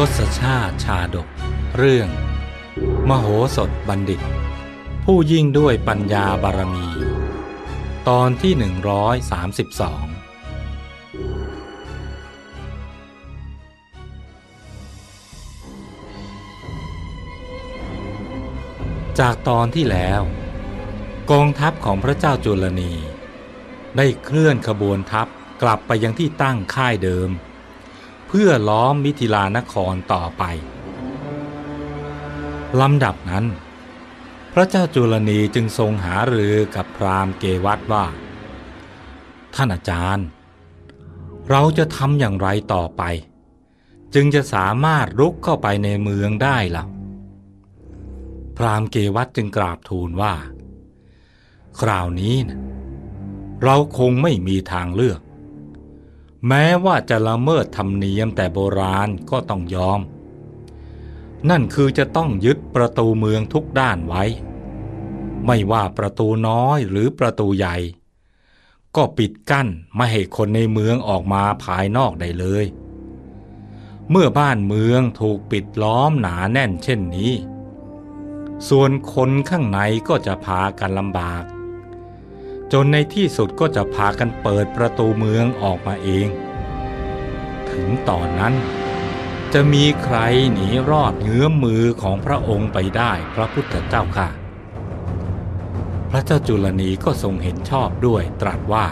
ทศชาติชาดก เรื่อง มโหสถบัณฑิต ผู้ยิ่งด้วยปัญญาบารมี ตอนที่ 132 จากตอนที่แล้ว กองทัพของพระเจ้าจุลนี ได้เคลื่อนขบวนทัพกลับไปยังที่ตั้งค่ายเดิม เพื่อล้อมมิถิลานครต่อไปลำดับนั้น พระเจ้าจุลนีจึงทรงหารือกับพราหมณ์เกวัตว่า ท่านอาจารย์ เราจะทำอย่างไรต่อไป จึงจะสามารถรุกเข้าไปในเมืองได้ล่ะพราหมณ์เกวัตจึงกราบทูลว่า คราวนี้นะเราคงไม่มีทางเลือก แม้ว่าจะละเมิดธรรมเนียมแต่โบราณก็ต้องยอม นั่นคือจะต้องยึดประตูเมืองทุกด้านไว้ ไม่ว่าประตูน้อยหรือประตูใหญ่ ก็ปิดกั้นไม่ให้คนในเมืองออกมาภายนอกได้เลย เมื่อบ้านเมืองถูกปิดล้อมหนาแน่นเช่นนี้ ส่วนคนข้างในก็จะพากันลำบาก จนในที่สุดก็จะพากันเปิดประตูเมืองออกมาเอง ถึงตอนนั้น จะมีใครหนีรอดเงื้อมมือของพระองค์ไปได้พระพุทธเจ้าค่ะ พระเจ้าจุลนีก็ทรงเห็นชอบด้วยตรัสว่า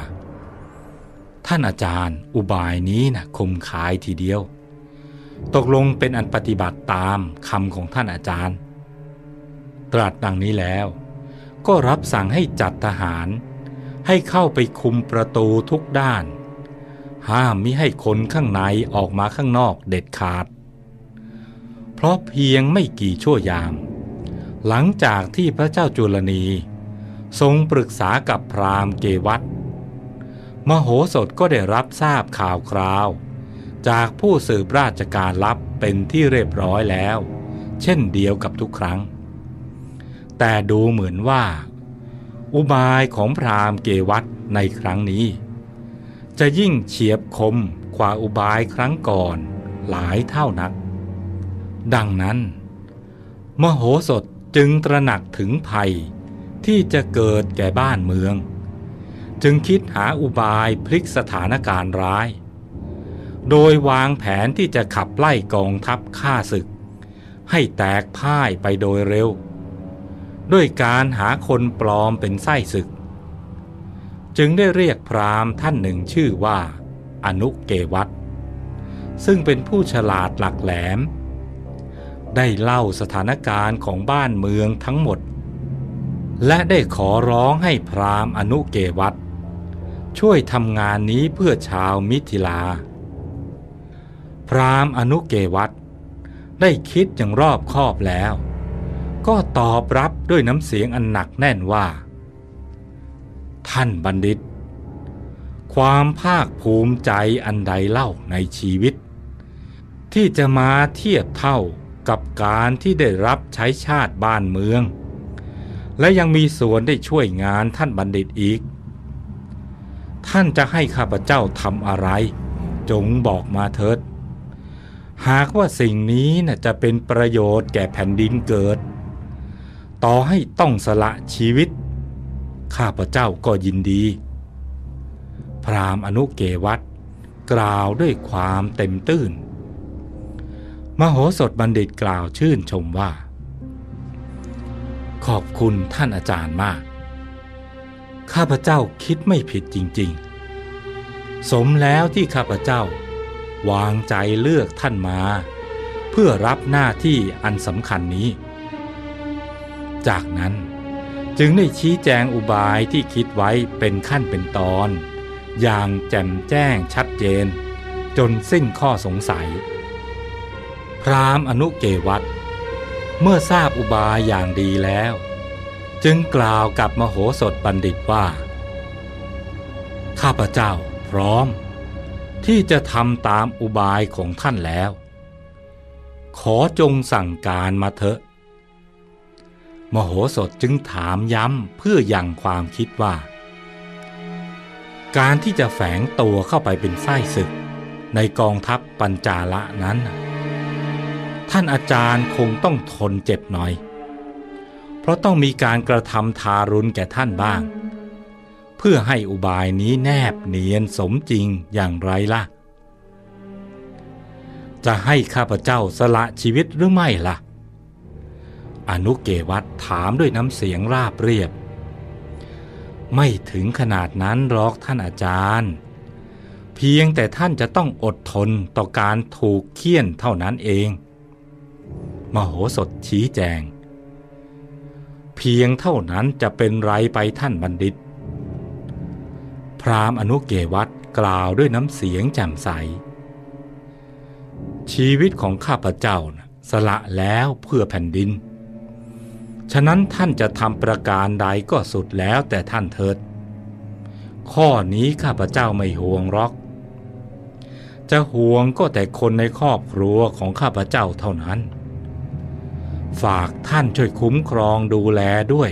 ท่านอาจารย์อุบายนี้นะคมขายทีเดียว ตกลงเป็นอันปฏิบัติตามคำของท่านอาจารย์ ตรัสดังนี้แล้ว ก็รับสั่งให้จัดทหาร ให้เข้าไปคุมประตูทุกด้าน ห้ามมิให้คนข้างในออกมาข้างนอกเด็ดขาด เพราะเพียงไม่กี่ชั่วยาม หลังจากที่พระเจ้าจุลนี ทรงปรึกษากับพราหมณ์เกวัตมโหสถก็ได้รับทราบข่าวคราว จากผู้สืบราชการลับเป็นที่เรียบร้อยแล้ว เช่นเดียวกับทุกครั้ง แต่ดูเหมือนว่า อุบายของพราหมณ์เกวัตในครั้งนี้ จะยิ่งเฉียบคมกว่าอุบายครั้งก่อนหลายเท่านัก ดังนั้น มโหสถจึงตระหนักถึงภัยที่จะเกิดแก่บ้านเมือง จึงคิดหาอุบายพลิกสถานการณ์ร้าย โดยวางแผนที่จะขับไล่กองทัพฆ่าศึก ให้แตกพ่ายไปโดยเร็ว ด้วยการหาคนปลอมเป็นไส้ศึก จึงได้เรียกพราหมณ์ท่านหนึ่งชื่อว่า อนุเกวัตซึ่งเป็นผู้ฉลาดหลักแหลม ได้เล่าสถานการณ์ของบ้านเมืองทั้งหมด และได้ขอร้องให้พราหมณ์อนุเกวัตช่วยทำงานนี้เพื่อชาวมิถิลา พราหมณ์อนุเกวัตได้คิดอย่างรอบคอบแล้ว ก็ตอบรับด้วยน้ำเสียงอันหนักแน่นว่า ท่านบัณฑิต ความภาคภูมิใจอันใดเล่าในชีวิต ที่จะมาเทียบเท่ากับการที่ได้รับใช้ชาติบ้านเมือง และยังมีส่วนได้ช่วยงานท่านบัณฑิตอีก ท่านจะให้ข้าพเจ้าทำอะไร จงบอกมาเถิดหากว่าสิ่งนี้นะจะเป็นประโยชน์แก่แผ่นดินเกิด ต่อให้ต้องสละชีวิต ข้าพเจ้าก็ยินดี พราหมณ์อนุเกวัตกล่าวด้วยความเต็มตื้น มโหสถบัณฑิตกล่าวชื่นชมว่า ขอบคุณท่านอาจารย์มาก ข้าพเจ้าคิดไม่ผิดจริง ๆ สมแล้วที่ข้าพเจ้าวางใจเลือกท่านมา เพื่อรับหน้าที่อันสำคัญนี้ จากนั้น จึงได้ชี้แจงอุบายที่คิดไว้เป็นขั้นเป็นตอน อย่างแจ่มแจ้งชัดเจน จนสิ้นข้อสงสัย พรามอนุเกวัตเมื่อทราบอุบายอย่างดีแล้ว จึงกล่าวกับมโหสถบัณฑิตว่า ข้าพเจ้าพร้อม ที่จะทำตามอุบายของท่านแล้ว ขอจงสั่งการมาเถอะ มโหสถจึงถามย้ำเพื่อยังความคิดว่า การที่จะแฝงตัวเข้าไปเป็นไส้ศึก ในกองทัพปัญจาละนั้น ท่านอาจารย์คงต้องทนเจ็บหน่อย เพราะต้องมีการกระทำทารุณแก่ท่านบ้าง เพื่อให้อุบายนี้แนบเนียนสมจริงอย่างไรล่ะ จะให้ข้าพเจ้าสละชีวิตหรือไม่ล่ะ อนุเกวัตถามด้วยน้ำเสียงราบเรียบ ไม่ถึงขนาดนั้นหรอกท่านอาจารย์ เพียงแต่ท่านจะต้องอดทนต่อการถูกเคี่ยนเท่านั้นเอง มโหสถชี้แจง เพียงเท่านั้นจะเป็นไรไปท่านบัณฑิต พรามอนุเกวัตกล่าวด้วยน้ำเสียงแจ่มใส ชีวิตของข้าพเจ้านะสละแล้วเพื่อแผ่นดิน ฉะนั้นท่านจะทำประการใดก็สุดแล้วแต่ท่านเถิด ข้อนี้ข้าพเจ้าไม่ห่วงหรอก จะห่วงก็แต่คนในครอบครัวของข้าพเจ้าเท่านั้น ฝากท่านช่วยคุ้มครองดูแลด้วย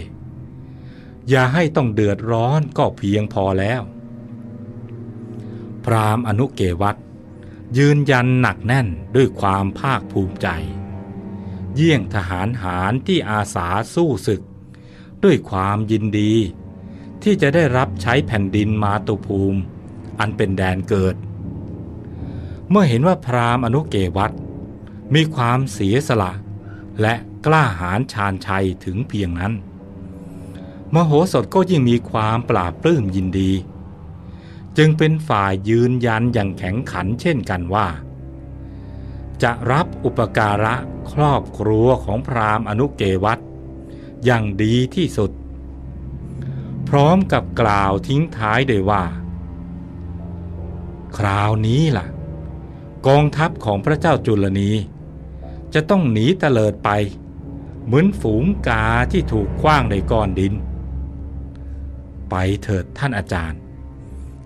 อย่าให้ต้องเดือดร้อนก็เพียงพอแล้ว พรามอนุเกวัตยืนยันหนักแน่นด้วยความภาคภูมิใจ เยี่ยงทหารหารที่อาสาสู้ศึก ด้วยความยินดี ที่จะได้รับใช้แผ่นดินมาตุภูมิ อันเป็นแดนเกิด เมื่อเห็นว่าพราหมณ์อนุเกวัตมีความเสียสละ และกล้าหาญชาญชัยถึงเพียงนั้น มโหสถก็ยิ่งมีความปราบปลื้มยินดี จึงเป็นฝ่ายยืนยันอย่างแข็งขันเช่นกันว่า จะรับอุปการะครอบครัวของพราหมณ์อนุเกวัตอย่างดีที่สุด พร้อมกับกล่าวทิ้งท้ายด้วยว่า คราวนี้ล่ะ กองทัพของพระเจ้าจุลนีจะต้องหนีเตลิดไป เหมือนฝูงกาที่ถูกคว้างในก้อนดิน ไปเถิดท่านอาจารย์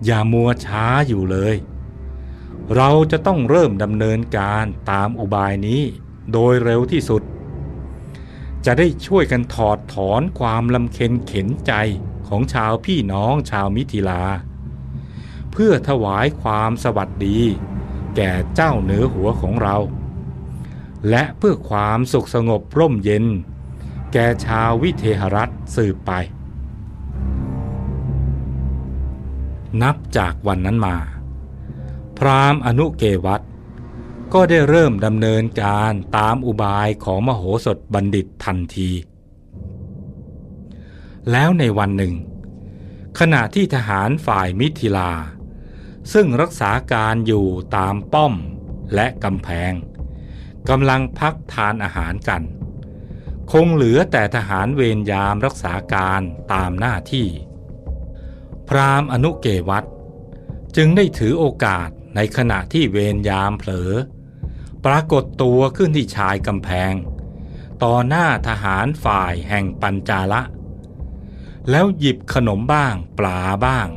อย่ามัวช้าอยู่เลย เราจะต้องเริ่มดำเนินการตามอุบายนี้โดยเร็วที่สุด จะได้ช่วยกันถอดถอนความลำเค็นเข็นใจของชาวพี่น้องชาวมิถิลา เพื่อถวายความสวัสดี แก่เจ้าเหนือหัวของเรา และเพื่อความสุขสงบร่มเย็น แก่ชาววิเทหรัฐสืบไป นับจากวันนั้นมา พราหมณ์อนุเกวัตก็ได้เริ่มดำเนินการตามอุบายของมโหสถบัณฑิตทันที แล้วในวันหนึ่ง ขณะที่ทหารฝ่ายมิถิลา ซึ่งรักษาการอยู่ตามป้อมและกำแพงกำลังพักทานอาหารกัน คงเหลือแต่ทหารเวรยามรักษาการตามหน้าที่ พรามอนุเกวัตจึงได้ถือโอกาส ในขณะที่เวรยามเผลอ ปรากฏตัวขึ้นที่ชายกำแพง ต่อหน้าทหารฝ่ายแห่งปัญจาละ แล้วหยิบขนมบ้าง ปลาบ้าง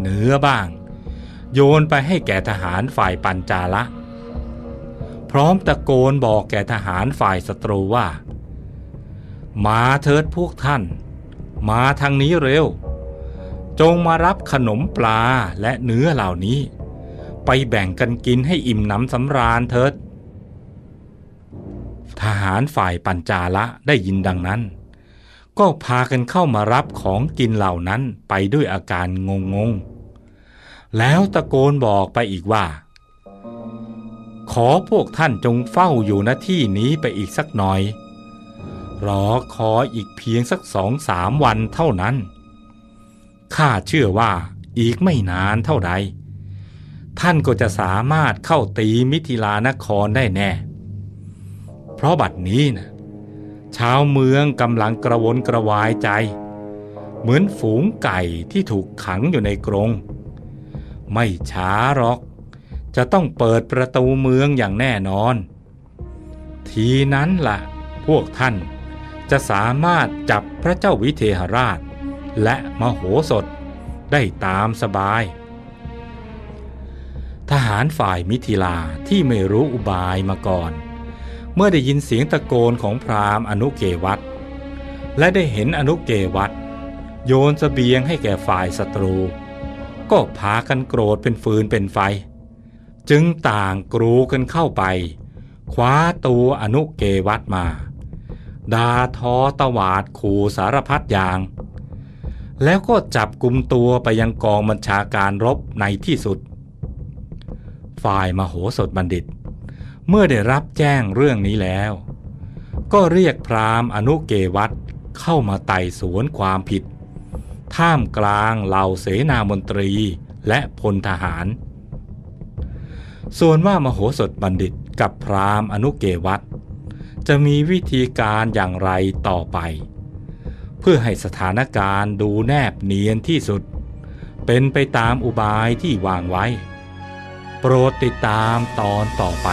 เนื้อบ้าง โยนไปให้แก่ทหารฝ่ายปัญจาละ พร้อมตะโกนบอกแก่ทหารฝ่ายศัตรูว่า มาเถิดพวกท่าน มาทางนี้เร็ว จงมารับขนมปลาและเนื้อเหล่านี้ ไปแบ่งกันกินให้อิ่มหนำสำราญเถิด ทหารฝ่ายปัญจาละได้ยินดังนั้น ก็พากันเข้ามารับของกินเหล่านั้นไปด้วยอาการงงงๆแล้วตะโกนบอกไปอีกว่า ขอพวกท่านจงเฝ้าอยู่ณที่นี้ไปอีกสักหน่อย รอคอยอีกเพียงสักสองสามวันเท่านั้น ข้าเชื่อว่าอีกไม่นานเท่าใด ท่านก็จะสามารถเข้าตีมิถิลานครได้แน่ เพราะบัดนี้นะชาวเมืองกำลังกระวนกระวายใจ เหมือนฝูงไก่ที่ถูกขังอยู่ในกรง ไม่ช้าหรอก จะต้องเปิดประตูเมืองอย่างแน่นอน ทีนั้นละ่ะ พวกท่านจะสามารถจับพระเจ้าวิเทหราช และมโหสถได้ตามสบาย ทหารฝ่ายมิถิลาที่ไม่รู้อุบายมาก่อน เมื่อได้ยินเสียงตะโกนของพราหมณ์อนุเกวัตและได้เห็นอนุเกวัตโยนสเสบียงให้แก่ฝ่ายศัตรู ก็พากันโกรธเป็นฟืนเป็นไฟ จึงต่างกรูกันเข้าไป คว้าตัวอนุเกวัตมาดาทอตวาดขู่สารพัดอย่าง แล้วก็จับกลุ่มตัวไปยังกองบัญชาการรบในที่สุด ฝ่ายมโหสถบัณฑิต เมื่อได้รับแจ้งเรื่องนี้แล้ว ก็เรียกพราหมณ์อนุเกวัตเข้ามาไต่สวนความผิด ท่ามกลางเหล่าเสนามนตรีและพลทหาร ส่วนว่ามโหสถบัณฑิตกับพราหมณ์อนุเกวัตจะมีวิธีการอย่างไรต่อไป เพื่อให้สถานการณ์ดูแนบเนียนที่สุด เป็นไปตามอุบายที่วางไว้ โปรดติดตามตอนต่อไป